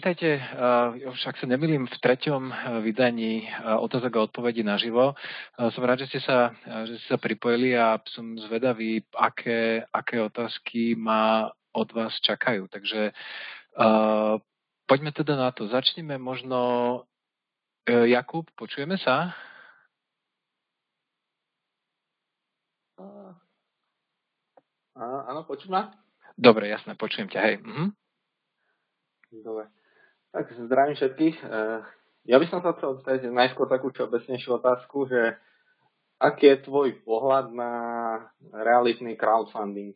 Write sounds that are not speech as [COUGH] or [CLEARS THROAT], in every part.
Vítajte, uh, však sa nemýlim, v treťom uh, vydaní uh, otázok a odpovedí naživo. Som rád, že ste, sa, že ste sa pripojili a som zvedavý, aké, aké otázky ma od vás čakajú. Takže poďme teda na to. Začneme možno... Jakub, počujeme sa? Uh, áno, počujem Dobre, jasné, počujem ťa, hej. Mhm. Dobre. Tak zdravím všetkých. E, ja by som sa chcel opýtať najskôr takú všeobecnejšiu otázku, že aký je tvoj pohľad na realitný crowdfunding?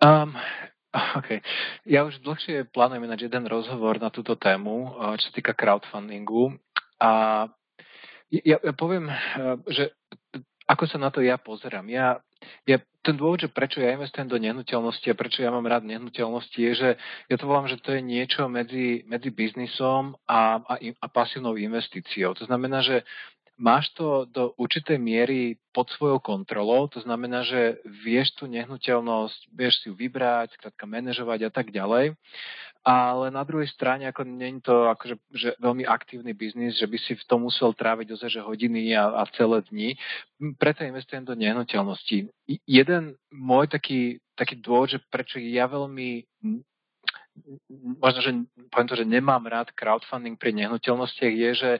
Um, OK. Ja už dlhšie plánujem na jeden rozhovor na túto tému, e, čo sa týka crowdfundingu. A ja, ja poviem, e, že ako sa na to ja pozerám. Ja ja, ten dôvod, že prečo ja investujem do nehnuteľnosti a prečo ja mám rád nehnuteľnosti, je, že ja to volám, že to je niečo medzi, medzi biznisom a, a, a pasívnou investíciou. To znamená, že máš to do určitej miery pod svojou kontrolou, to znamená, že vieš tú nehnuteľnosť, vieš si ju vybrať, skrátka manažovať a tak ďalej ale na druhej strane ako nie je to akože, že veľmi aktívny biznis, že by si v tom musel tráviť ozaj že hodiny a, a celé dni. Preto investujem do nehnuteľností. Jeden môj taký, taký dôvod, že prečo ja veľmi možno, že poviem to, že nemám rád crowdfunding pri nehnuteľnostiach, je, že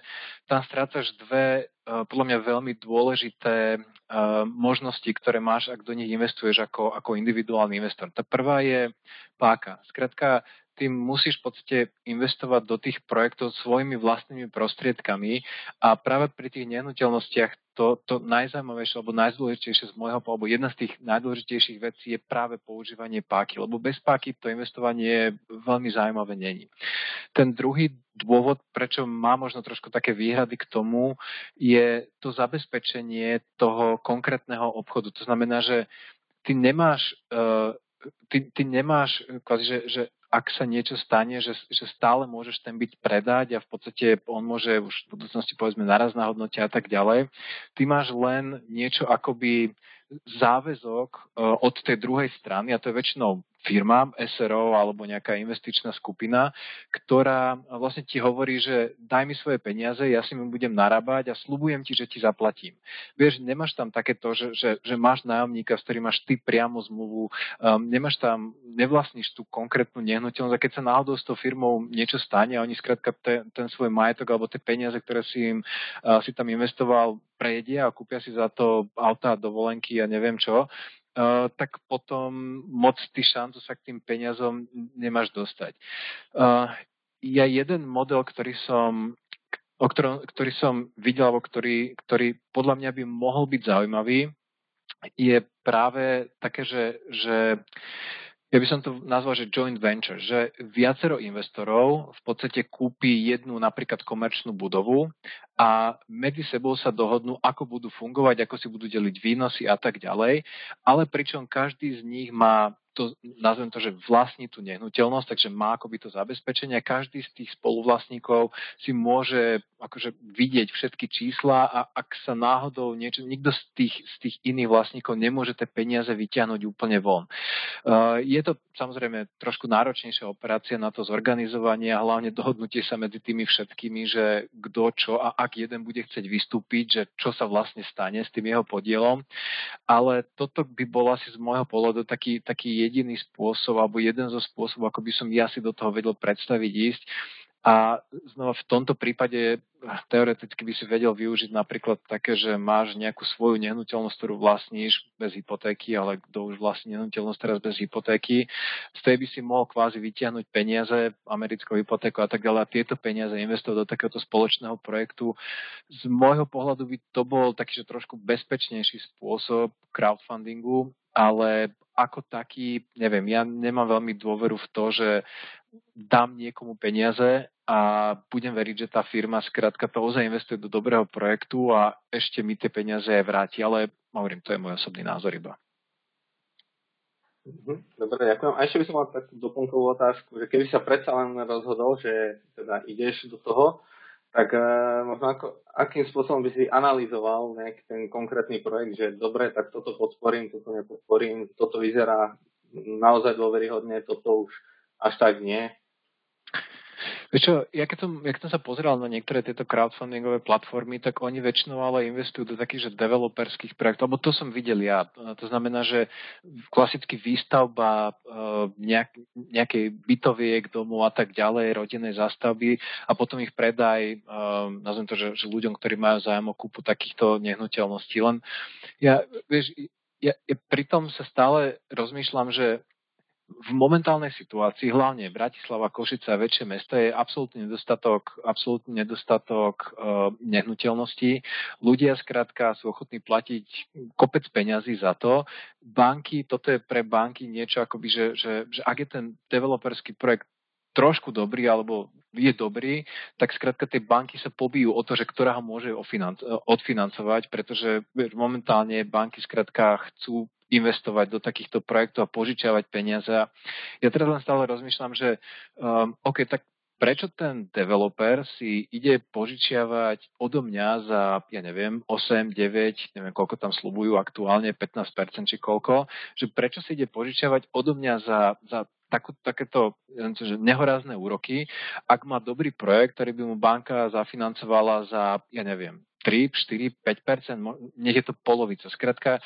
tam strácaš dve, e, podľa mňa veľmi dôležité e, možnosti, ktoré máš, ak do nich investuješ ako, ako individuálny investor. Tá prvá je páka. Skrátka, ty musíš v podstate investovať do tých projektov svojimi vlastnými prostriedkami a práve pri tých nehnuteľnostiach to, to najzaujímavejšie alebo najdôležitejšie z môjho pohľadu, jedna z tých najdôležitejších vecí je práve používanie páky, lebo bez páky to investovanie veľmi zaujímavé není. Ten druhý dôvod, prečo má možno trošku také výhrady k tomu, je to zabezpečenie toho konkrétneho obchodu. To znamená, že ty nemáš, uh, ty, ty nemáš, kvázi, že, že ak sa niečo stane, že, že stále môžeš ten byt predať a v podstate on môže už v budúcnosti povedzme naraz na hodnote a tak ďalej. Ty máš len niečo akoby záväzok e, od tej druhej strany, a to je väčšinou firma, SRO alebo nejaká investičná skupina, ktorá vlastne ti hovorí, že daj mi svoje peniaze, ja si mi budem narábať a slubujem ti, že ti zaplatím. Vieš, nemáš tam takéto, že, že, že máš nájomníka, s ktorým máš ty priamo zmluvu, um, nemáš tam, nevlastníš tú konkrétnu nehnuteľnosť a keď sa náhodou s tou firmou niečo stane a oni skrátka ten, ten svoj majetok alebo tie peniaze, ktoré si im uh, si tam investoval, prejedia a kúpia si za to auta, dovolenky a neviem čo, uh, tak potom moc ty šancu sa k tým peniazom nemáš dostať. Uh, ja jeden model, ktorý som o ktorom, ktorý som videl, alebo ktorý, ktorý podľa mňa by mohol byť zaujímavý, je práve také, že, že ja by som to nazval, že joint venture, že viacero investorov v podstate kúpi jednu napríklad komerčnú budovu a medzi sebou sa dohodnú, ako budú fungovať, ako si budú deliť výnosy a tak ďalej, ale pričom každý z nich má to, nazvem to, že vlastní tú nehnuteľnosť, takže má akoby to zabezpečenie každý z tých spoluvlastníkov si môže akože vidieť všetky čísla a ak sa náhodou niečo, nikto z tých, z tých iných vlastníkov nemôže tie peniaze vyťahnuť úplne von. Uh, je to samozrejme trošku náročnejšia operácia na to zorganizovanie a hlavne dohodnutie sa medzi tými všetkými, že kto čo a ak jeden bude chcieť vystúpiť, že čo sa vlastne stane s tým jeho podielom. Ale toto by bol asi z môjho pohľadu taký, taký jediný spôsob alebo jeden zo spôsobov, ako by som ja si do toho vedel predstaviť ísť. A znova v tomto prípade teoreticky by si vedel využiť napríklad také, že máš nejakú svoju nehnuteľnosť, ktorú vlastníš bez hypotéky, ale kto už vlastní nehnuteľnosť teraz bez hypotéky, z tej by si mohol kvázi vytiahnuť peniaze, americkou hypotéku a tak ďalej a tieto peniaze investovať do takéhoto spoločného projektu. Z môjho pohľadu by to bol taký, že trošku bezpečnejší spôsob crowdfundingu, ale ako taký, neviem, ja nemám veľmi dôveru v to, že dám niekomu peniaze a budem veriť, že tá firma skrátka to ozaj investuje do dobrého projektu a ešte mi tie peniaze aj vráti, ale hovorím, to je môj osobný názor iba. Mhm, dobre, ďakujem. A ešte by som mal takú doplnkovú otázku, že keby sa predsa len rozhodol, že teda ideš do toho, tak uh, možno ako, akým spôsobom by si analyzoval nejaký ten konkrétny projekt, že dobre, tak toto podporím, toto nepodporím, toto vyzerá naozaj dôveryhodne, toto už až tak nie. Vieš čo, ja keď som, ja keď som sa pozeral na niektoré tieto crowdfundingové platformy, tak oni väčšinou ale investujú do takých, že developerských projektov, lebo to som videl ja. To znamená, že klasicky výstavba uh, nejak, nejakej bytoviek, domov a tak ďalej, rodinnej zástavby a potom ich predaj, uh, nazvem to, že, že ľuďom, ktorí majú zájem o kúpu takýchto nehnuteľností. Len ja, vieš, ja, ja pritom sa stále rozmýšľam, že v momentálnej situácii, hlavne Bratislava, Košice a väčšie mesta, je absolútny nedostatok, absolútny nedostatok uh, nehnuteľností. Ľudia skrátka sú ochotní platiť kopec peňazí za to. Banky, toto je pre banky niečo akoby, že, že, že ak je ten developerský projekt trošku dobrý alebo je dobrý, tak skrátka tie banky sa pobijú o to, že ktorá ho môže odfinancovať, pretože momentálne banky skrátka chcú investovať do takýchto projektov a požičiavať peniaze. Ja teraz len stále rozmýšľam, že um, OK, tak prečo ten developer si ide požičiavať odo mňa za, ja neviem, 8, 9, neviem, koľko tam slubujú aktuálne, 15% či koľko, že prečo si ide požičiavať odo mňa za, za takú, takéto že nehorázne úroky, ak má dobrý projekt, ktorý by mu banka zafinancovala za, ja neviem, 3, 4, 5%, nech je to polovica. Skrátka,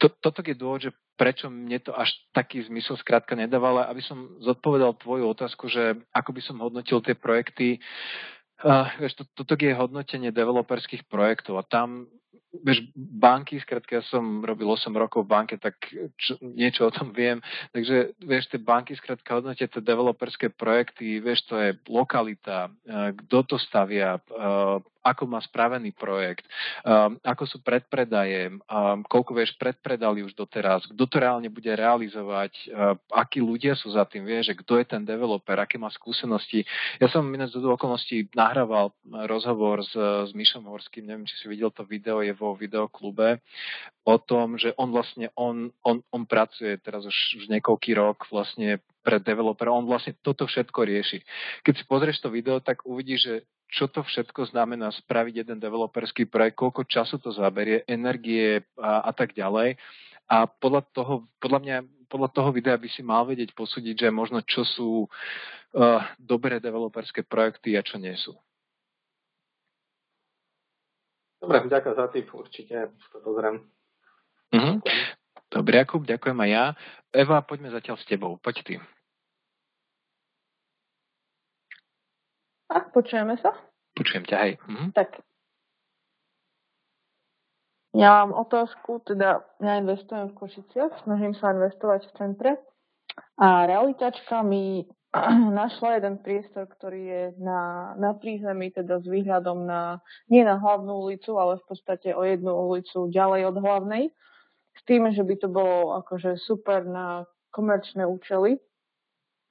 to, toto je dôvod, že prečo mne to až taký zmysel skrátka nedávalo, aby som zodpovedal tvoju otázku, že ako by som hodnotil tie projekty, uh, vieš, to, toto je hodnotenie developerských projektov a tam vieš, banky, skrátka ja som robil 8 rokov v banke, tak čo, niečo o tom viem. Takže, vieš, tie banky skrátka hodnotia tie developerské projekty, vieš, to je lokalita, e, kto to stavia, e, ako má spravený projekt, um, ako sú predpredaje, um, koľko vieš predpredali už doteraz, kto to reálne bude realizovať, uh, akí ľudia sú za tým, vieš, že kto je ten developer, aké má skúsenosti. Ja som ináč do okolností nahrával rozhovor s, s Mišom Horským, neviem, či si videl to video, je vo videoklube, o tom, že on vlastne, on, on, on pracuje teraz už, už niekoľký rok vlastne pre developera, on vlastne toto všetko rieši. Keď si pozrieš to video, tak uvidíš, že čo to všetko znamená spraviť jeden developerský projekt, koľko času to zaberie, energie a, a tak ďalej. A podľa toho, podľa mňa, podľa toho videa by si mal vedieť posúdiť, že možno čo sú uh, dobré developerské projekty a čo nie sú. Dobre, ďakujem za tip, určite to pozriem. Uh-huh. Dobre, Jakub, ďakujem aj ja. Eva, poďme zatiaľ s tebou. Poď ty. A počujeme sa? Počujem ťa, hej. Mhm. Tak. Ja mám otázku, teda ja investujem v Košiciach, snažím sa investovať v centre a realitačka mi [CLEARS THROAT] našla jeden priestor, ktorý je na, na prízemí, teda s výhľadom na, nie na hlavnú ulicu, ale v podstate o jednu ulicu ďalej od hlavnej, s tým, že by to bolo akože super na komerčné účely.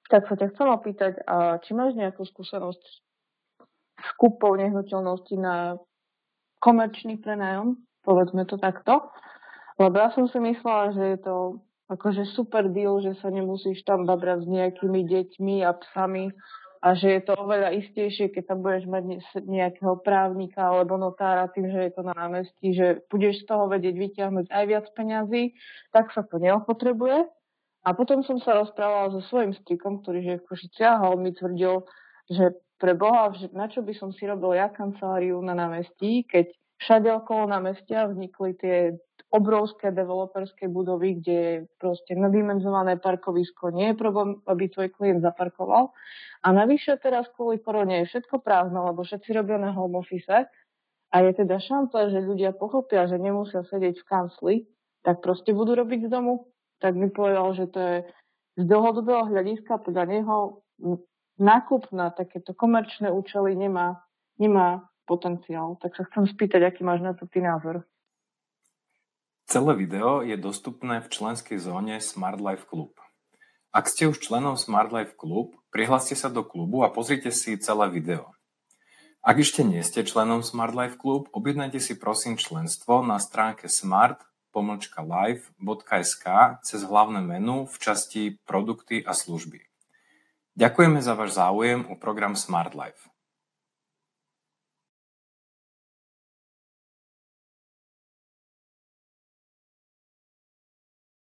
Tak sa ťa chcem opýtať, a či máš nejakú skúsenosť s kúpou nehnuteľnosti na komerčný prenájom, povedzme to takto. Lebo ja som si myslela, že je to akože super deal, že sa nemusíš tam babrať s nejakými deťmi a psami a že je to oveľa istejšie, keď tam budeš mať nejakého právnika alebo notára tým, že je to na námestí, že budeš z toho vedieť vyťahnuť aj viac peňazí, tak sa to neopotrebuje. A potom som sa rozprávala so svojím strikom, ktorý je v Košiciach a on mi tvrdil, že pre Boha, na čo by som si robil ja kanceláriu na námestí, keď všade okolo námestia vznikli tie obrovské developerské budovy, kde je proste nadimenzované parkovisko. Nie je problém, aby tvoj klient zaparkoval. A navyše teraz kvôli korone je všetko prázdno, lebo všetci robia na home office a je teda šanca, že ľudia pochopia, že nemusia sedieť v kancli, tak proste budú robiť z domu. Tak mi povedal, že to je z dlhodobého hľadiska podľa neho nákup na takéto komerčné účely nemá, nemá potenciál. Tak sa chcem spýtať, aký máš na to ty názor. Celé video je dostupné v členskej zóne Smart Life Club. Ak ste už členom Smart Life Club, prihláste sa do klubu a pozrite si celé video. Ak ešte nie ste členom Smart Life Club, objednajte si prosím členstvo na stránke smart-life.sk cez hlavné menu v časti Produkty a služby. Ďakujeme za váš záujem o program Smart Life.